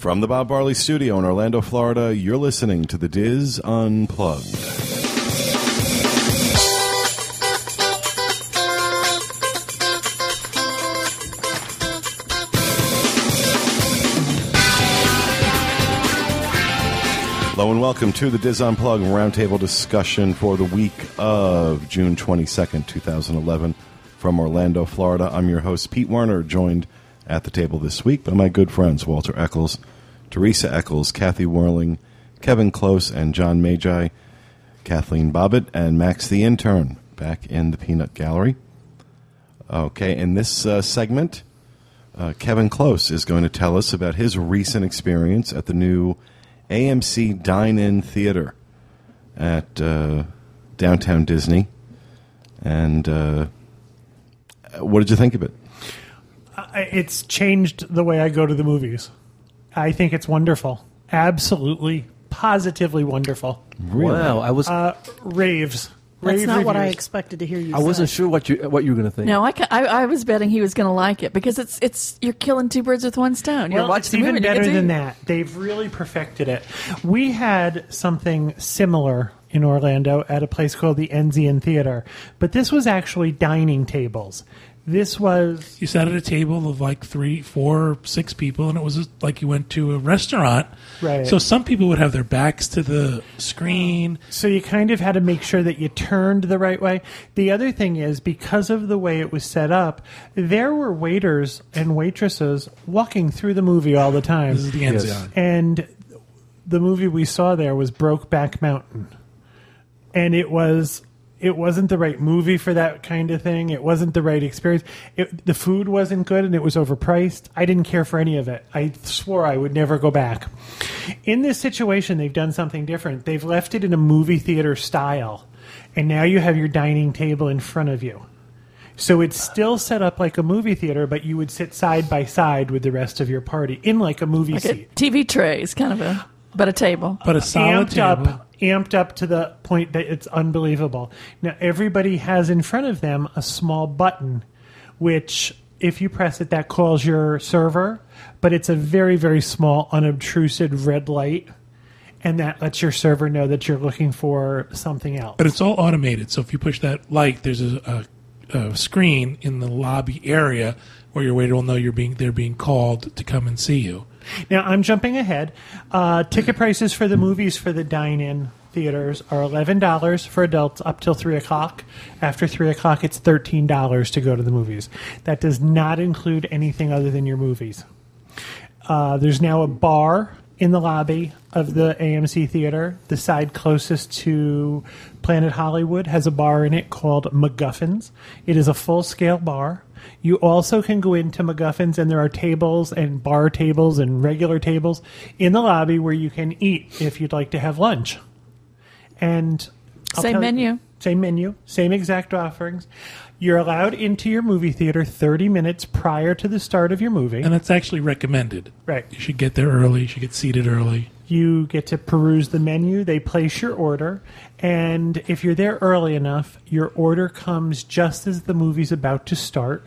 From the Bob Barley Studio in Orlando, Florida, you're listening to the DIS Unplugged. Hello and welcome to the DIS Unplugged roundtable discussion for the week of June 22nd, 2011, from Orlando, Florida. I'm your host, Pete Werner, joined at the table this week by my good friends Walter Eccles, Teresa Eccles, Kathy Werling, Kevin Close, and John Magi, Kathleen Bobbitt, and Max the Intern back in the Peanut Gallery. Okay, in this uh, segment, uh, Kevin Close is going to tell us about his recent experience at the new AMC Dine In Theater at uh, downtown Disney. And uh, what did you think of it? I- It's changed the way I go to the movies. I think it's wonderful. Absolutely, positively wonderful. Wow, I was Uh, raves. That's Rave not what I expected to hear you I wasn't sure what you what you were going to think. No, I, ca- I, I was betting he was going to like it because it's it's you're killing two birds with one stone. You're Well, watching it's the even movie better than that. They've really perfected it. We had something similar in Orlando at a place called the Enzian Theater, but this was actually dining tables. This was You sat at a table of like three, four, six people, and it was like you went to a restaurant. Right. So some people would have their backs to the screen. So you kind of had to make sure that you turned the right way. The other thing is because of the way it was set up, there were waiters and waitresses walking through the movie all the time. This is the Enzian. And the movie we saw there was Brokeback Mountain. And it was it wasn't the right movie for that kind of thing. It wasn't the right experience. It, the food wasn't good and it was overpriced. I didn't care for any of it. I swore I would never go back. In this situation, they've done something different. They've left it in a movie theater style. And now you have your dining table in front of you. So it's still set up like a movie theater, but you would sit side by side with the rest of your party in like a movie Like a seat. TV trays, kind of a but a table. But a solid amped table. up amped up to the point that it's unbelievable. Now everybody has in front of them a small button which if you press it that calls your server, but it's a very very small unobtrusive red light and that lets your server know that you're looking for something else. But it's all automated. So if you push that light, there's a, a, a screen in the lobby area where your waiter will know you're being they're being called to come and see you. Now I'm jumping ahead. Uh, ticket prices for the movies for the dine-in theaters are eleven dollars for adults up till three o'clock. After three o'clock, it's thirteen dollars to go to the movies. That does not include anything other than your movies. Uh, there's now a bar in the lobby of the AMC theater. The side closest to Planet Hollywood has a bar in it called MacGuffins. It is a full scale bar. You also can go into MacGuffins, and there are tables and bar tables and regular tables in the lobby where you can eat if you'd like to have lunch. And I'll Same tell you- menu. same menu, same exact offerings. You're allowed into your movie theater 30 minutes prior to the start of your movie. And that's actually recommended. Right. You should get there early. You should get seated early. You get to peruse the menu, they place your order, and if you're there early enough, your order comes just as the movie's about to start.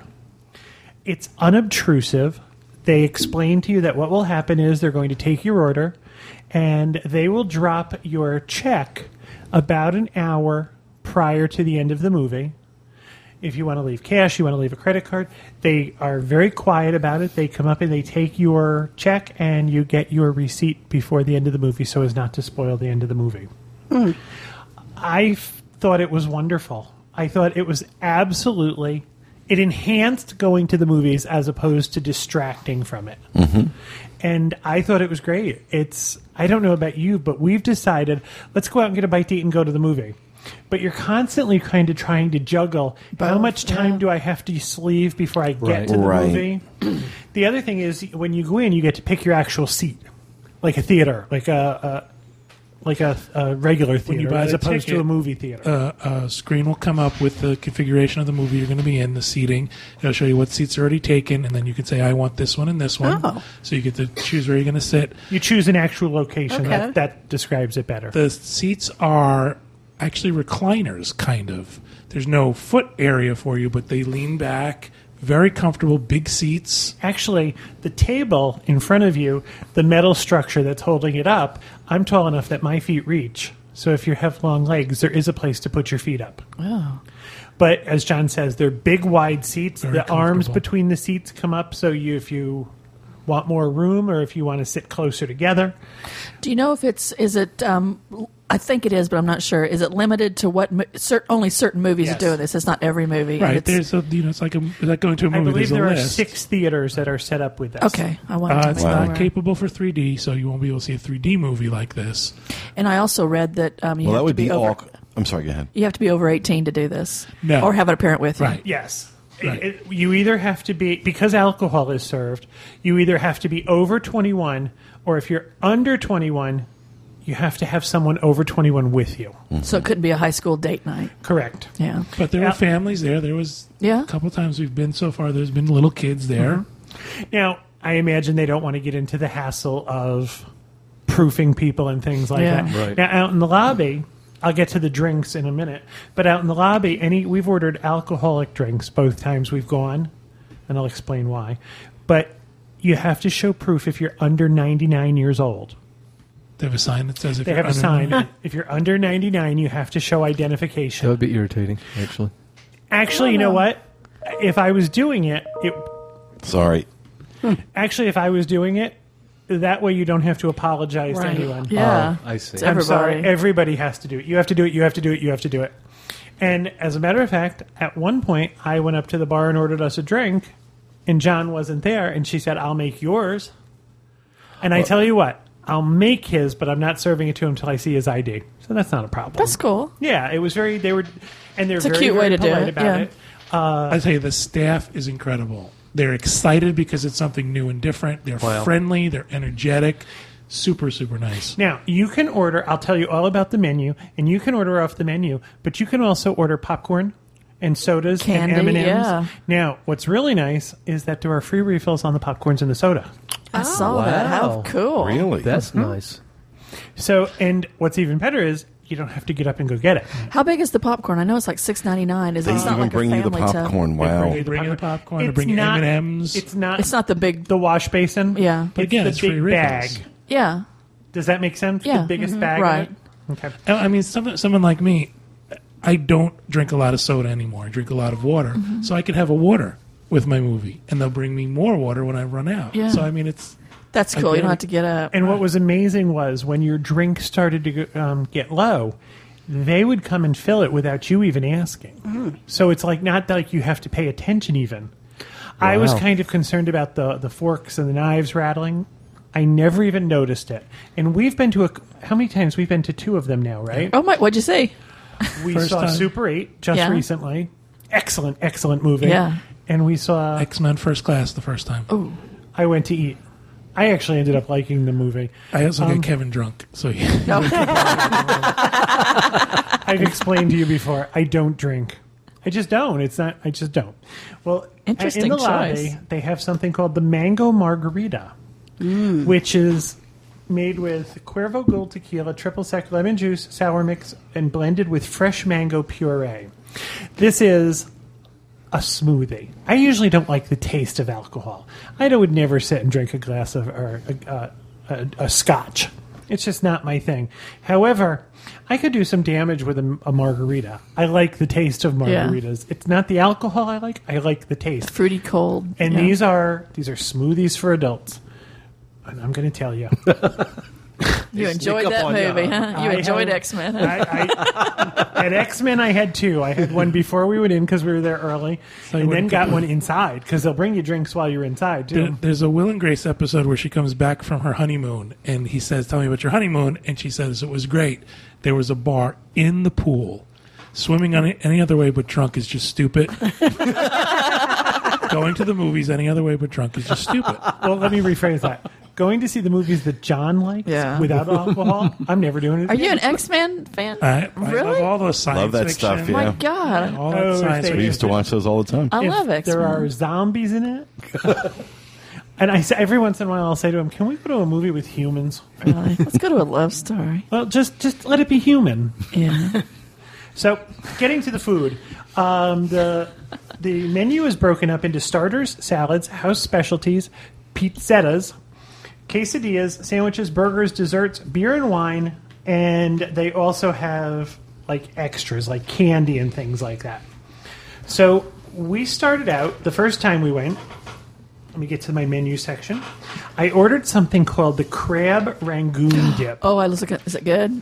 It's unobtrusive. They explain to you that what will happen is they're going to take your order and they will drop your check about an hour prior to the end of the movie. If you want to leave cash, you want to leave a credit card, they are very quiet about it. They come up and they take your check and you get your receipt before the end of the movie so as not to spoil the end of the movie. Hmm. I f- thought it was wonderful. I thought it was absolutely it enhanced going to the movies as opposed to distracting from it. Mm-hmm. And I thought it was great. It's I don't know about you, but we've decided let's go out and get a bite to eat and go to the movie. But you're constantly kind of trying to juggle how much time do I have to leave before I get Right. to the Right. movie. the other thing is when you go in, you get to pick your actual seat, like a theater, like a, a like a, a regular you theater, buy as the opposed to a movie theater. Uh, a screen will come up with the configuration of the movie you're going to be in, the seating. It'll show you what seats are already taken, and then you can say, "I want this one and this one." Oh. So you get to choose where you're going to sit. you choose an actual location Okay. that, that describes it better. The seats are actually recliners, kind of. There's no foot area for you, but they lean back very comfortable, big seats. Actually, the table in front of you, the metal structure that's holding it up, I'm tall enough that my feet reach. So if you have long legs, there is a place to put your feet up. Oh. But as John says, they're big, wide seats. Very the arms between the seats come up, so you if you want more room or if you want to sit closer together. Do you know if it's is it? Um, I think it is, but I'm not sure. Is it limited to what? Mo- cer- only certain movies Yes. are doing this. It's not every movie. Right. it's- There's a you know it's like a it's like going to a I movie. I believe There's there a are list. six theaters that are set up with this. okay. I want. Uh, to it's make not capable for 3D, so you won't be able to see a 3D movie like this. And I also read that um, you Well, have that would to be, be over. all. I'm sorry. Go ahead. You have to be over 18 to do this, No. or have a parent with you. Right. Yes. Right. It- it- you either have to be because alcohol is served. You either have to be over 21, or if you're under 21, you have to have someone over 21 with you. Mm-hmm. So it couldn't be a high school date night. Correct. Yeah. But there Yeah. were families there. There was Yeah. a couple times we've been so far. There's been little kids there. Mm-hmm. Now, I imagine they don't want to get into the hassle of proofing people and things like Yeah. that. Right. Now, out in the lobby, I'll get to the drinks in a minute. But out in the lobby, any we've ordered alcoholic drinks both times we've gone, and I'll explain why. But you have to show proof if you're under 99 years old. They have a sign that says if They you're have a under- sign. if you're under 99, you have to show identification. That identification. would be irritating, actually. Actually, you know what? If I was doing it, it Sorry. Hmm. actually if I was doing it, that way you don't have to apologize to anyone. Yeah. Oh, I see. It's I'm everybody. sorry. Everybody has to do it. You have to do it. You have to do it. You have to do it. And as a matter of fact, at one point, I went up to the bar and ordered us a drink, and John wasn't there, and she said, "I'll make yours." And I tell you what, I'll make his, but I'm not serving it to him until I see his ID. So that's not a problem. That's cool. yeah, it was very. They were, and they're It's a very, cute way very to do polite it, about yeah. it. Uh, I tell you, the staff is incredible. They're excited because it's something new and different. They're Wow. friendly. They're energetic. Super, super nice. Now, you can order, I'll tell you all about the menu, and you can order off the menu, but you can also order popcorn and sodas Candy, and M&Ms. yeah. Now, what's really nice is that there are free refills on the popcorns and the soda. I saw that. How cool. Really? That's nice. So, and what's even better is you don't have to get up and go get it. How big is the popcorn? I know it's like six ninety nine. Is it? They not even like bring a you the family tub. popcorn. Wow. They bring you the popcorn. They It's bring you not- M&Ms. It's not It's not the big. the wash basin. Yeah. But again, the it's big free bag. refills. Yeah. Does that make sense? Yeah. The biggest Mhm. bag. Right. Okay. I mean, someone, someone like me, I don't drink a lot of soda anymore. I drink a lot of water. Mm-hmm. So I could have a water with my movie, and they'll bring me more water when I run out. Yeah. So, I mean, it's That's I cool. You don't have to get up. And what was amazing was when your drink started to um, get low, they would come and fill it without you even asking. So it's like not like you have to pay attention even. I was kind of concerned about the the forks and the knives rattling. I never even noticed it. And we've been to a how many times we've been to two of them now, right? oh my! What'd you say? We First saw time. Super 8 just Yeah. recently. Excellent, excellent movie. Yeah. And we saw X Men First Class the first time. Oh, I went to eat. I actually ended up liking the movie. I also Um, get Kevin drunk. So, yeah. no. I've explained to you before. I don't drink. I just don't. It's not. I just don't. Well, Interesting in the choice. lobby, they have something called the Mango Margarita, which is made with Cuervo Gold tequila, triple sec lemon juice, sour mix, and blended with fresh mango puree. This is a smoothie. I usually don't like the taste of alcohol. I would never sit and drink a glass of or a, a, a, a scotch. It's just not my thing. However, I could do some damage with a, a margarita. I like the taste of Yeah. margaritas. It's not the alcohol I like. I like the taste. fruity cold. And yeah. these are these are smoothies for adults. And I'm going to tell you, you enjoyed that on ya. movie, huh? You I enjoyed have- X Men. I, I, at X Men, I had two. I had one before we went in because we were there early, So you and then wouldn't got one inside because they'll bring you drinks while you're inside There- too. There's a Will and Grace episode where she comes back from her honeymoon, and he says, "Tell me about your honeymoon." And she says it was great. There was a bar in the pool. Swimming on it any other way but drunk is just stupid. Going to the movies any other way but drunk is just stupid. Well, let me rephrase that. Going to see the movies that John likes Yeah. without alcohol, I'm never doing it. Are you an X Men fan? I, I Really? love all those science Love that fiction. stuff, yeah. My God, All that Oh, science they- We fiction. used to watch those all the time. I If love X There Men. are zombies in it. and I say every once in a while, I'll say to him, "Can we go to a movie with humans?" Really? Let's go to a love story. Well, just just let it be human. Yeah. So, getting to the food, um, the the menu is broken up into starters, salads, house specialties, pizzettas, quesadillas, sandwiches, burgers, desserts, beer and wine, and they also have like extras like candy and things like that. So we started out the first time we went. Let me get to my menu section. I ordered something called the crab rangoon dip. Oh, I was looking. Is it good?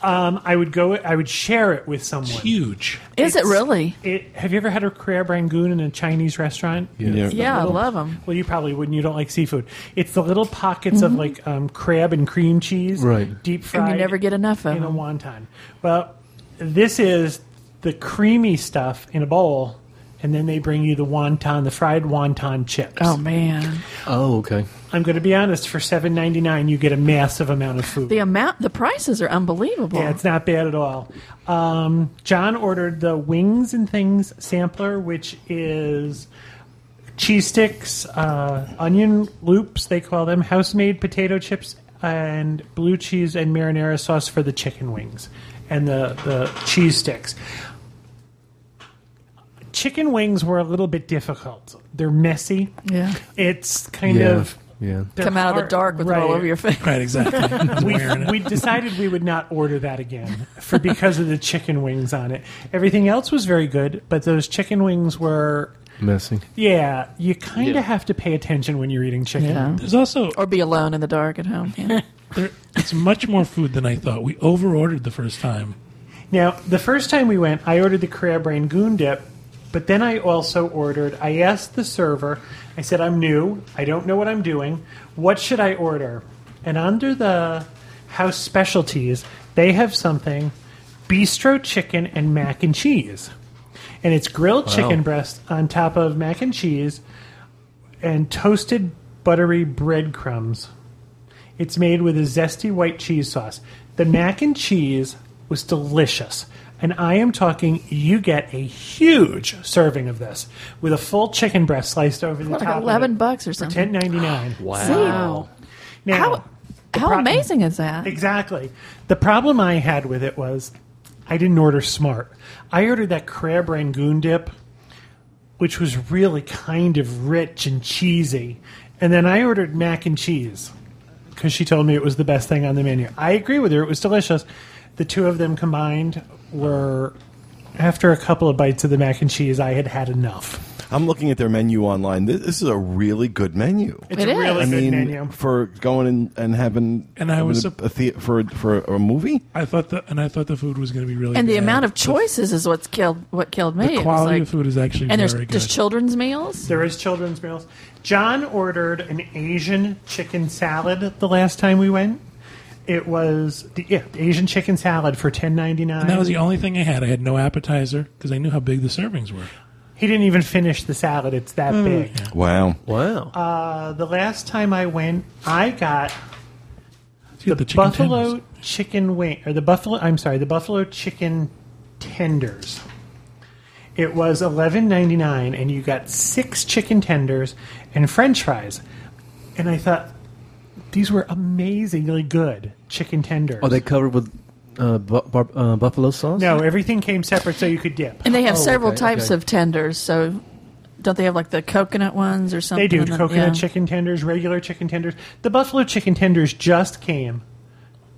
Um, I would go. I would share it with someone. Huge. Is it really? It, have you ever had a crab rangoon in a Chinese restaurant? Yeah. Yeah, I little- love them. Well, you probably wouldn't. You don't like seafood. It's the little pockets of like um, crab and cream cheese, Right. Deep fried. And fried. you never get enough of in a them. wonton. Well, this is the creamy stuff in a bowl, and then they bring you the wonton, the fried wonton chips. Oh man, Oh, okay. I'm going to be honest. For seven ninety nine, you get a massive amount of food. the amount, the prices are unbelievable. Yeah, it's not bad at all. Um, John ordered the wings and things sampler, which is cheese sticks, uh, onion loops, they call them, house made potato chips, and blue cheese and marinara sauce for the chicken wings and the, the cheese sticks. Chicken wings were a little bit difficult. They're messy. yeah. It's kind yeah. of. Yeah. they're Come out of the hard- dark with it all right. over your face. Right, exactly. It's we, wearing it. we decided we would not order that again for because of the chicken wings on it. Everything else was very good, but those chicken wings were Messy. yeah. You kind of Yeah. have to pay attention when you're eating chicken. Yeah. There's also Or be alone in the dark at home. Yeah. there, it's much more food than I thought. We over ordered the first time. Now, the first time we went, I ordered the crab rangoon dip, but then I also ordered. I asked the server. I said, "I'm new. I don't know what I'm doing. What should I order?" And under the house specialties, they have something: bistro chicken and mac and cheese, and it's grilled chicken breast on top of mac and cheese and toasted buttery breadcrumbs. It's made with a zesty white cheese sauce. The mac and cheese was delicious. And I am talking, you get a huge serving of this with a full chicken breast sliced over the Like top. eleven bucks or for something. ten ninety nine. Wow. Now, How how pro- amazing is that? Exactly. The problem I had with it was I didn't order smart. I ordered that crab rangoon dip, which was really kind of rich and cheesy. And then I ordered mac and cheese because she told me it was the best thing on the menu. I agree with her. It was delicious. The two of them combined were, after a couple of bites of the mac and cheese, I had had enough. I'm looking at their menu online. This, this is a really good menu. It's It a really is. I good mean, menu. for going in and having And I having was a, sup- a thea- for for a movie. I thought the and I thought the food was going to be really and the bad. amount of The- choices is what's killed what killed me. The It was quality like- of food is actually and there's very good. there's children's meals. There is children's meals. John ordered an Asian chicken salad the last time we went. It was the, yeah, the Asian chicken salad for ten ninety nine. and that was the only thing I had. I had no appetizer because I knew how big the servings were. He didn't even finish the salad. It's that big. Wow. Wow. Uh, the last time I went, I got You the, chicken buffalo tenders. chicken wing or the buffalo. I'm sorry, the buffalo chicken tenders. It was eleven ninety nine, and you got six chicken tenders and French fries. And I thought these were amazingly good chicken tenders. Are they covered with uh, bu- bar- uh, buffalo sauce? no, everything came separate, so you could dip. And they have Oh, several okay, types okay. of tenders. So don't they have like the coconut ones or something? They do And then- coconut yeah. chicken tenders, regular chicken tenders. The buffalo chicken tenders just came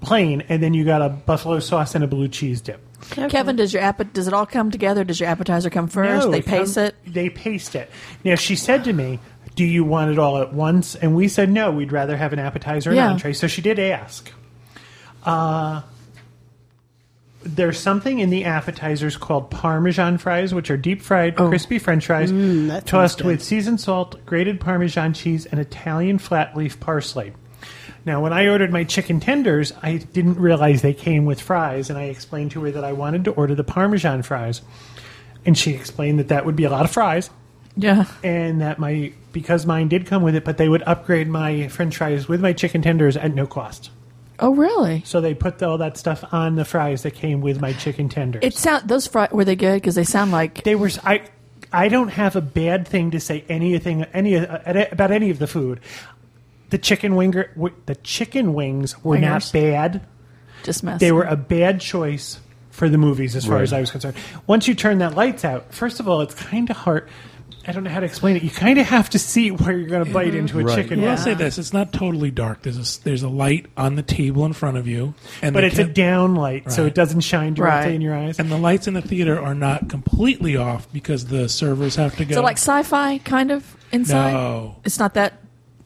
plain, and then you got a buffalo sauce and a blue cheese dip. Kevin, does your app- does it all come together? Does your appetizer come first? No, they it pace come- it. They paste it. Now she said to me, "Do you want it all at once?" And we said, "No, we'd rather have an appetizer and Yeah. entree." So she did ask. Uh, there's something in the appetizers called Parmesan fries, which are deep fried, crispy French fries, sounds tossed with seasoned salt, grated Parmesan cheese, and Italian flat leaf parsley. Now, when I ordered my chicken tenders, I didn't realize they came with fries, and I explained to her that I wanted to order the Parmesan fries. And she explained that that would be a lot of fries, Yeah. and that my because mine did come with it, but they would upgrade my French fries with my chicken tenders at no cost. Oh, really? So they put all that stuff on the fries that came with my chicken tenders. It sound those fries were they good? Because they sound like they were. I I don't have a bad thing to say anything any uh, about any of the food. The chicken winger, w- the chicken wings were Wingers. not bad. just messy. They were a bad choice for the movies, as far Right. as I was concerned. Once you turn that lights out, first of all, it's kind of hard. I don't know how to explain it. You kind of have to see where you're going to bite mm-hmm. into a Right. chicken. Well. I'll say this: it's not totally dark. There's a s- there's a light on the table in front of you, and But the it's a ca- down light, so Right. it doesn't shine directly Right. in your eyes. and the lights in the theater are not completely off because the servers have to go. So like sci-fi kind of inside. No. it's not that.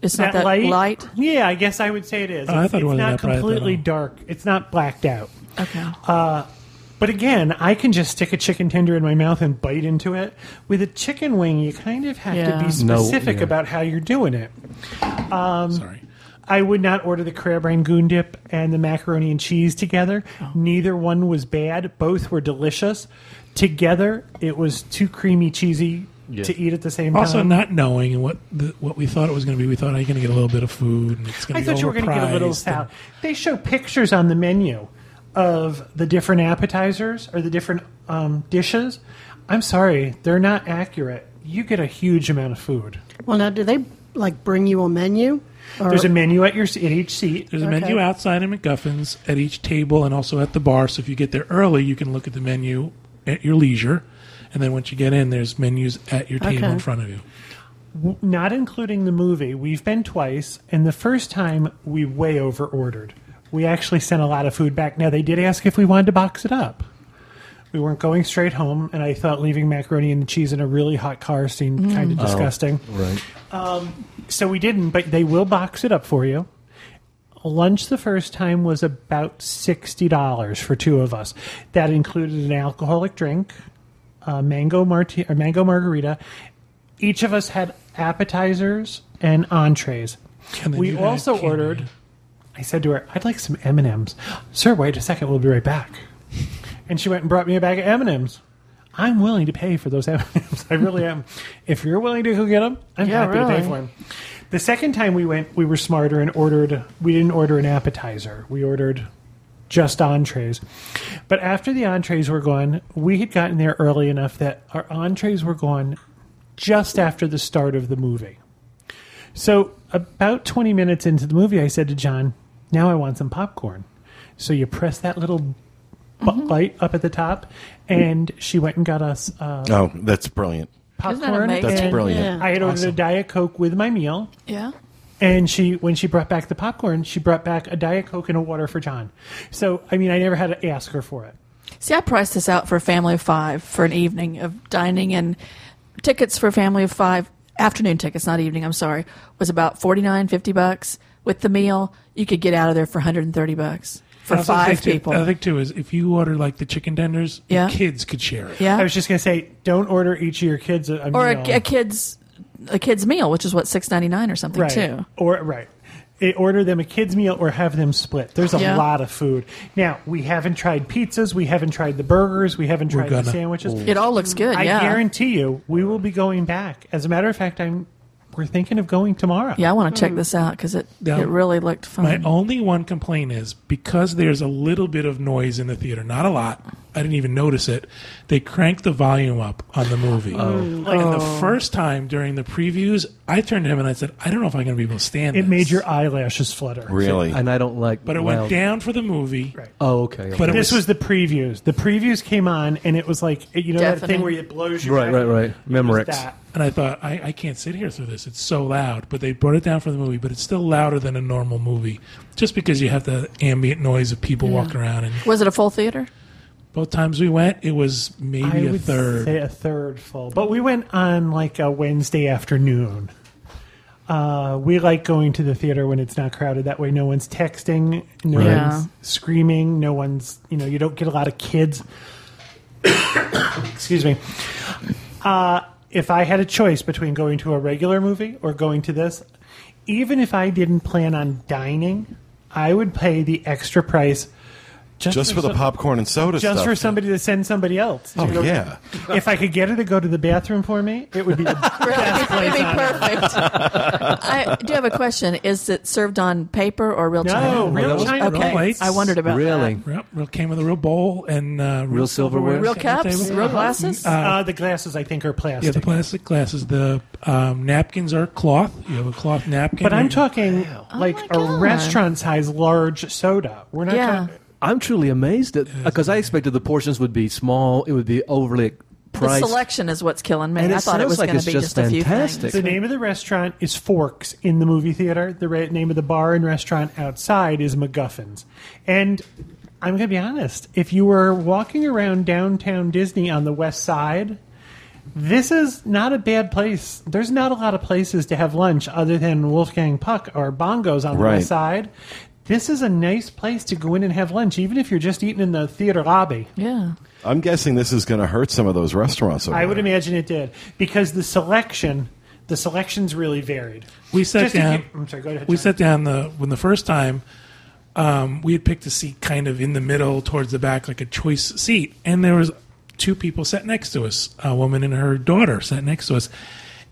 It's not that light, light. Yeah, I guess I would say it is. Oh, I it's thought it it's wasn't not that bright at completely all. dark. It's not blacked out. Okay. Uh, But again, I can just stick a chicken tender in my mouth and bite into it. With a chicken wing, you kind of have Yeah. to be No, specific yeah. about how you're doing it. Um, Sorry. I would not order the crab rangoon dip and the macaroni and cheese together. Oh. Neither one was bad. Both were delicious. Together, it was too creamy, cheesy Yeah. to eat at the same Also, time. Also, not knowing what the, what we thought it was going to be, we thought, "Are you going to get a little bit of food?" And it's going I to be thought you were going to get a little overpriced," salad. and- They show pictures on the menu of the different appetizers or the different um, dishes. I'm sorry, they're not accurate. You get a huge amount of food. Well, now, do they like bring you a menu? Or, There's a menu at your at each seat. There's a Okay. menu outside in MacGuffin's at each table and also at the bar. So if you get there early, you can look at the menu at your leisure. And then once you get in, there's menus at your table Okay. in front of you. not including the movie, we've been twice, and the first time we way over ordered. We actually sent a lot of food back. Now they did ask if we wanted to box it up. We weren't going straight home, and I thought leaving macaroni and cheese in a really hot car seemed mm. kind of oh, disgusting. Right. Um, so we didn't, but they will box it up for you. Lunch the first time was about sixty dollars for two of us. That included an alcoholic drink, a mango marti- or mango margarita. Each of us had appetizers and entrees. And then We you had also candy. ordered. I said to her, "I'd like some M and M's." Sir, wait a second. We'll be right back. And she went and brought me a bag of M and M's. I'm willing to pay for those M and M's. I really am. If you're willing to go get them, I'm Yeah, happy to really. pay for them. The second time we went, we were smarter and ordered. We didn't order an appetizer. We ordered just entrees. But after the entrees were gone, we had gotten there early enough that our entrees were gone just after the start of the movie. So about 20 minutes into the movie, I said to John, "Now I want some popcorn." So you press that little bu- Mm-hmm. light up at the top, and she went and got us uh, Oh, that's brilliant. Isn't that popcorn. That's brilliant. Yeah. I had ordered a diet coke with my meal. Yeah. And she, when she brought back the popcorn, she brought back a diet coke and a water for John. So, I mean, I never had to ask her for it. See, I priced this out for a family of five for an evening of dining, and tickets for a family of five, afternoon tickets, not evening, I'm sorry, was about 49 50 bucks. With the meal, you could get out of there for 130 bucks for five think too- people. I think too is if you order like the chicken tenders, Yeah. kids could share it. yeah. I was just going to say, don't order each of your kids a, a or meal. a, a kid's a kid's meal, which is what six ninety nine or something right. too. Or, right. It, order them a kid's meal or have them split. There's a Yeah. lot of food. Now, we haven't tried pizzas. We haven't tried the burgers. We haven't tried the gonna. sandwiches. It all looks oh. good. I yeah, guarantee you, we will be going back. As a matter of fact, I'm. We're thinking of going tomorrow. yeah. I want to check hmm. this out because it Yeah. it really looked fun. My only one complaint is because there's a little bit of noise in the theater, not a lot. I didn't even notice it. They cranked the volume up on the movie. Oh. And the oh. first time during the previews, I turned to him and I said, I don't know if I'm going to be able to stand It this. made your eyelashes flutter. Really? And I don't like. It. But it loud- went down for the movie. Right. Oh, okay. okay. But it This was- was the previews. The previews came on, and it was like you know that Deafening. thing where it blows you Right, right, right. It Memorex. that. And I thought, I, I can't sit here through this. It's so loud. But they brought it down for the movie, but it's still louder than a normal movie. Just because you have the ambient noise of people walking around. And was it a full theater? Both times we went, it was maybe I a would third. say a third full, but we went on like a Wednesday afternoon. Uh, we like going to the theater when it's not crowded. That way, no one's texting, no Right. one's screaming, no one's you know you don't get a lot of kids. Excuse me. Uh, if I had a choice between going to a regular movie or going to this, even if I didn't plan on dining, I would pay the extra price just, Just for the some- popcorn and soda just stuff. for somebody to send somebody else. to Oh, go- yeah. If I could get her to go to the bathroom for me, it would be the best It'd place be perfect. I do have a question. Is it served on paper or real No, china? real those- china real Okay, plates. I wondered about Really? that. Yep, real came with a real bowl and uh, real, Real silverware? Real sitting cups, table. real glasses. Uh, Uh, the glasses, I think, are plastic. yeah, the plastic glasses. The um, napkins are cloth. You have a cloth napkin. but I'm and- talking like my a restaurant size large soda. We're not Yeah. talking. I'm truly amazed at because I expected the portions would be small. It would be overly priced. The selection is what's killing me. And I thought it was like going to be just just, a few fantastic. The name of the restaurant is Forks in the movie theater. The ra- name of the bar and restaurant outside is MacGuffins. And I'm going to be honest, if you were walking around downtown Disney on the west side, this is not a bad place. There's not a lot of places to have lunch other than Wolfgang Puck or Bongos on the Right. west side. This is a nice place to go in and have lunch, even if you're just eating in the theater lobby. Yeah. I'm guessing this is going to hurt some of those restaurants. Over I would there. imagine it did because the selection, the selection's really varied. We sat Just down. give- I'm sorry. Go ahead. we John. sat down the when the first time um, we had picked a seat kind of in the middle towards the back like a choice seat and there was two people sat next to us a woman and her daughter sat next to us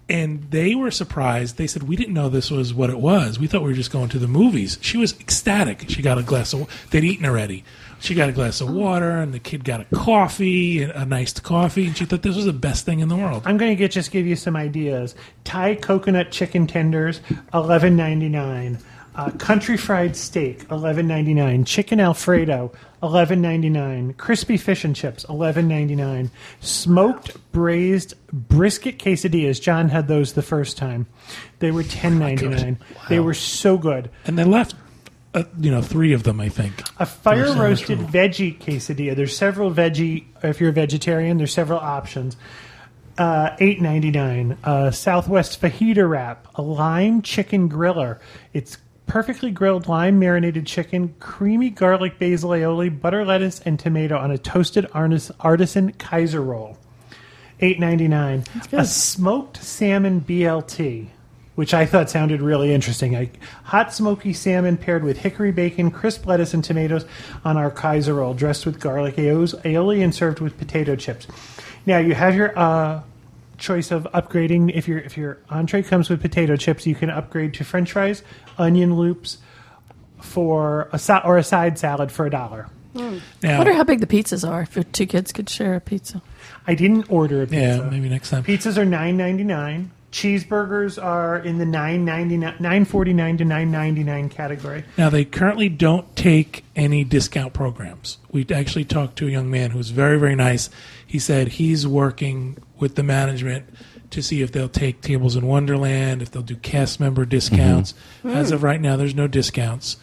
and they were surprised. They said we didn't know this was what it was. We thought we were just going to the movies. She was ecstatic. She got a glass of they'd eaten already. She got a glass of water and the kid got a coffee a nice coffee and she thought this was the best thing in the world. I'm going to get just give you some ideas. Thai coconut chicken tenders, eleven ninety nine. Uh, country fried steak, eleven ninety nine. Chicken Alfredo, eleven ninety nine. Crispy fish and chips, eleven ninety nine. Smoked braised brisket quesadillas. John had those the first time. They were ten ninety nine. They were so good. and they left uh, you know three of them i think A fire roasted veggie quesadilla. There's several veggie. If you're a vegetarian, there's several options. Uh, Eight ninety nine. Uh, Southwest fajita wrap. A lime chicken griller. It's perfectly grilled lime marinated chicken, creamy garlic basil aioli, butter lettuce, and tomato on a toasted artisan Kaiser roll. Eight ninety nine. A smoked salmon BLT, which I thought sounded really interesting. A hot smoky salmon paired with hickory bacon, crisp lettuce, and tomatoes on our Kaiser roll, dressed with garlic aioli and served with potato chips. Now you have your uh, choice of upgrading. If your if your entree comes with potato chips, you can upgrade to French fries, onion loops, for a sa- or a side salad for a dollar. Hmm. I now wonder how big the pizzas are if two kids could share a pizza. I didn't order a pizza. yeah pizza. maybe next time Pizzas are nine ninety nine. Cheeseburgers are in the nine ninety nine, nine forty nine to nine ninety nine category. Now they currently don't take any discount programs. We actually talked to a young man who's very very nice. He said he's working with the management to see if they'll take Tables in Wonderland, if they'll do cast member discounts. Mm-hmm. As of right now, there's no discounts,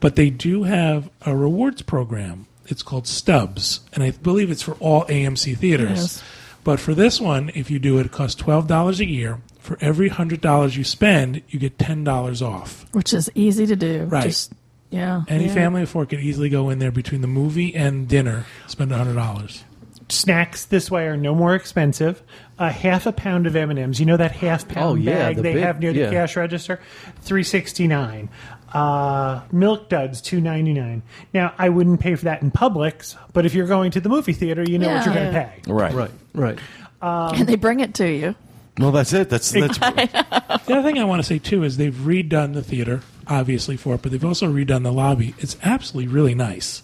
but they do have a rewards program. It's called Stubs, and I believe it's for all AMC theaters. Yes. But for this one, if you do it, it costs twelve dollars a year. For every hundred dollars you spend, you get ten dollars off. Which is easy to do. Right. Just, yeah. Any yeah. family of four could easily go in there between the movie and dinner, spend hundred dollars. Snacks this way are no more expensive. A half a pound of M and M's. You know that half pound Oh, yeah, bag the they big- have near the yeah. cash register, three sixty nine. Uh, milk duds two ninety nine. Now I wouldn't pay for that in Publix, but if you're going to the movie theater, you know what you're going to pay. Right. Right, right. and they bring it to you. Well, that's it. That's that's. The other thing I want to say too is they've redone the theater, obviously for it, but they've also redone the lobby. It's absolutely really nice.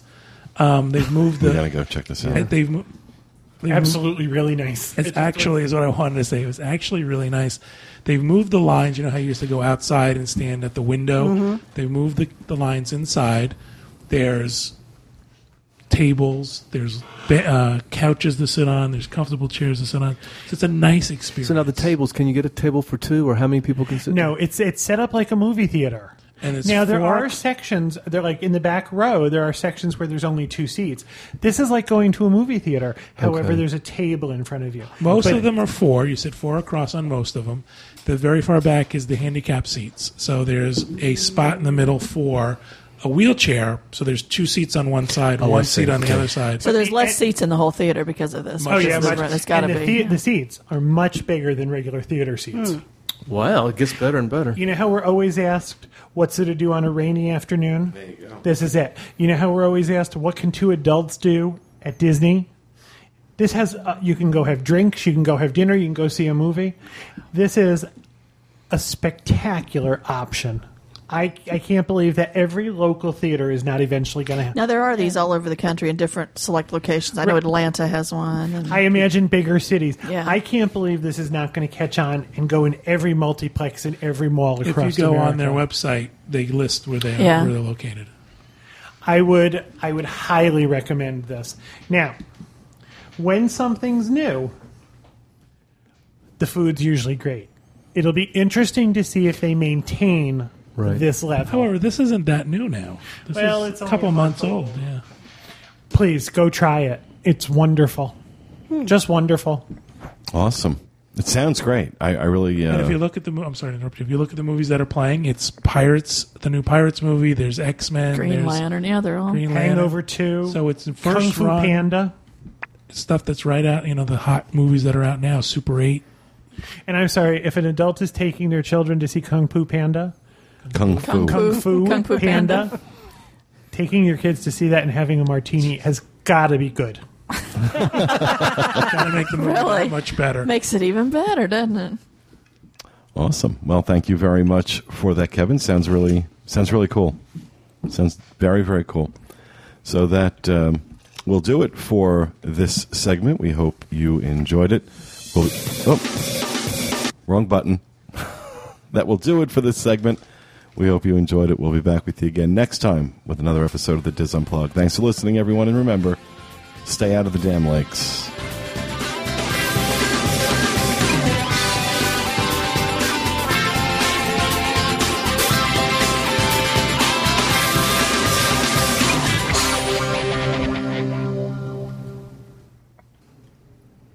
Um, they've moved we gotta the. go check this out. They've, mo- they've moved- Absolutely, really nice. It's actually is what I wanted to say. It was actually really nice. They've moved the lines. You know how you used to go outside and stand at the window. They've moved the, the lines inside. There's tables. There's be- uh, couches to sit on. There's comfortable chairs to sit on. So it's a nice experience. So now the tables, can you get a table for two, or how many people can sit? No, it's it's set up like a movie theater. And it's now there four- are sections. They're like in the back row. There are sections where there's only two seats. This is like going to a movie theater. However, Okay. there's a table in front of you. Most But of them are four. You sit four across on most of them. The very far back is the handicap seats. So there's a spot in the middle for a wheelchair. So there's two seats on one side, Oh, I one see. seat on the Okay. other side. So there's the- less seats in the whole theater because of this. Oh Because yeah, of the- much, there's got to and the, be. thea- yeah. the seats are much bigger than regular theater seats. Wow, it gets better and better. You know how we're always asked, "What's it to do on a rainy afternoon?" There you go. This is it. You know how we're always asked, "What can two adults do at Disney?" This has uh, you can go have drinks, you can go have dinner, you can go see a movie. This is a spectacular option. I, I can't believe that every local theater is not eventually going to have. Now there are these all over the country in different select locations. I know Right. Atlanta has one. And I imagine bigger cities. Yeah. I can't believe this is not going to catch on and go in every multiplex in every mall across. If you go America. on their website, they list where they Yeah. where they're located. I would I would highly recommend this. Now, when something's new, the food's usually great. It'll be interesting to see if they maintain Right. this level. However, this isn't that new now. This Well, is it's a couple months old. old. Yeah. Please go try it. It's wonderful. Just wonderful. Awesome. It sounds great. I, I really. Uh, And if you look at the, mo- I'm sorry to interrupt you. If you look at the movies that are playing, it's Pirates, the new Pirates movie. There's X Men, Green there's Lantern. Yeah, they're all. Green Lantern. Hangover 2. So it's the Kung first Fu run Panda. stuff that's right out. You know, the hot movies that are out now. Super Eight. And I'm sorry, if an adult is taking their children to see Kung Fu Panda, Kung Fu. Kung Kung Fu, Kung Fu Panda, Panda. taking your kids to see that and having a martini has got to be good. Gotta make the movie Really? that much better. Makes it even better, doesn't it? Awesome. Well, thank you very much for that, Kevin. Sounds really sounds really cool. Sounds very very cool. So that um, will do it for this segment. We hope you enjoyed it. We'll, oh, wrong button. that will do it for this segment. We hope you enjoyed it. We'll be back with you again next time with another episode of the DIS Unplugged. Thanks for listening, everyone, and remember, stay out of the damn lakes.